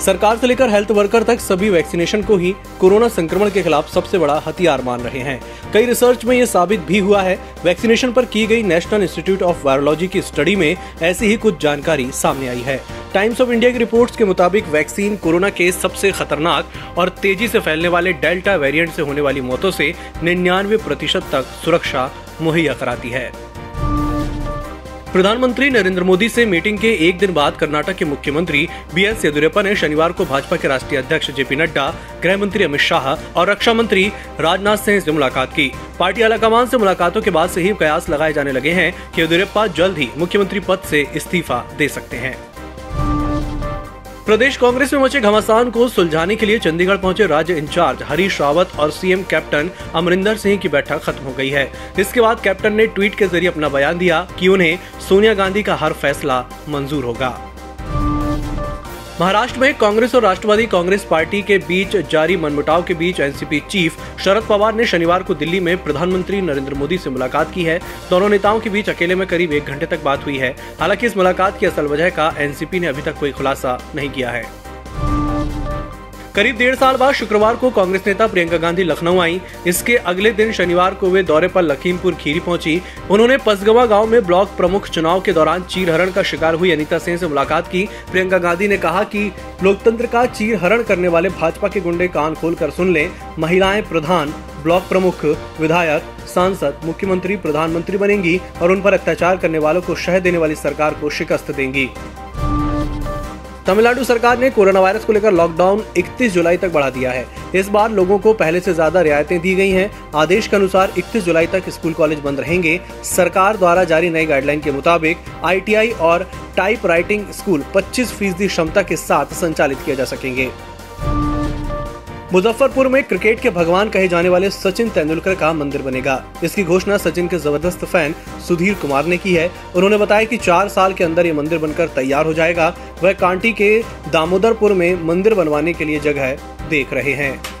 सरकार से लेकर हेल्थ वर्कर तक सभी वैक्सीनेशन को ही कोरोना संक्रमण के खिलाफ सबसे बड़ा हथियार मान रहे हैं। कई रिसर्च में ये साबित भी हुआ है वैक्सीनेशन पर की गई नेशनल इंस्टीट्यूट ऑफ़ वायरोलॉजी की स्टडी में ऐसी ही कुछ जानकारी सामने आई है। टाइम्स ऑफ़ इंडिया की रिपोर्ट्स के मुताबिक वैक्सीन कोरोना के सबसे खतरनाक और तेज़ी से फैलने वाले डेल्टा वेरिएंट से होने वाली मौतों से निन्यानवे प्रतिशत तक सुरक्षा मुहैया कराती है। प्रधानमंत्री नरेंद्र मोदी से मीटिंग के एक दिन बाद कर्नाटक के मुख्यमंत्री बी एस येदुरप्पा ने शनिवार को भाजपा के राष्ट्रीय अध्यक्ष जेपी नड्डा गृह मंत्री अमित शाह और रक्षा मंत्री राजनाथ सिंह से मुलाकात की। पार्टी आलाकमान से मुलाकातों के बाद से ही कयास लगाए जाने लगे हैं कि येदुरप्पा जल्द ही मुख्यमंत्री पद से इस्तीफा दे सकते हैं। प्रदेश कांग्रेस में मचे घमासान को सुलझाने के लिए चंडीगढ़ पहुँचे राज्य इंचार्ज हरीश रावत और सीएम कैप्टन अमरिंदर सिंह की बैठक खत्म हो गई है। इसके बाद कैप्टन ने ट्वीट के ज़रिए अपना बयान दिया कि उन्हें सोनिया गांधी का हर फैसला मंजूर होगा। महाराष्ट्र में कांग्रेस और राष्ट्रवादी कांग्रेस पार्टी के बीच जारी मनमुटाव के बीच एनसीपी चीफ शरद पवार ने शनिवार को दिल्ली में प्रधानमंत्री नरेंद्र मोदी से मुलाकात की है। दोनों नेताओं के बीच अकेले में करीब एक घंटे तक बात हुई है। हालाँकि इस मुलाकात की असल वजह का एनसीपी ने अभी तक कोई खुलासा नहीं किया है। करीब डेढ़ साल बाद शुक्रवार को कांग्रेस नेता प्रियंका गांधी लखनऊ आई। इसके अगले दिन शनिवार को वे दौरे पर लखीमपुर खीरी पहुँची। उन्होंने पसगवा गाँव में ब्लॉक प्रमुख चुनाव के दौरान चीरहरण का शिकार हुई अनिता सिंह से मुलाकात की। प्रियंका गांधी ने कहा कि लोकतंत्र का चीरहरण करने वाले भाजपा के गुंडे कान खोल कर सुन ले। महिलाएँ प्रधान, ब्लॉक प्रमुख, विधायक, सांसद, मुख्यमंत्री, प्रधानमंत्री बनेंगी और उन पर अत्याचार करने वालों को शह देने वाली सरकार को शिकस्त देंगी। तमिलनाडु सरकार ने कोरोना वायरस को लेकर लॉकडाउन 31 जुलाई तक बढ़ा दिया है। इस बार लोगों को पहले से ज़्यादा रियायतें दी गई हैं। आदेश के अनुसार 31 जुलाई तक स्कूल कॉलेज बंद रहेंगे। सरकार द्वारा जारी नई गाइडलाइन के मुताबिक आईटीआई और टाइप राइटिंग स्कूल 25 फ़ीसदी क्षमता के साथ संचालित किया जा सकेंगे। मुजफ्फरपुर में क्रिकेट के भगवान कहे जाने वाले सचिन तेंदुलकर का मंदिर बनेगा। इसकी घोषणा सचिन के ज़बरदस्त फ़ैन सुधीर कुमार ने की है। उन्होंने बताया कि चार साल के अंदर ये मंदिर बनकर तैयार हो जाएगा। वह कांटी के दामोदरपुर में मंदिर बनवाने के लिए जगह देख रहे हैं।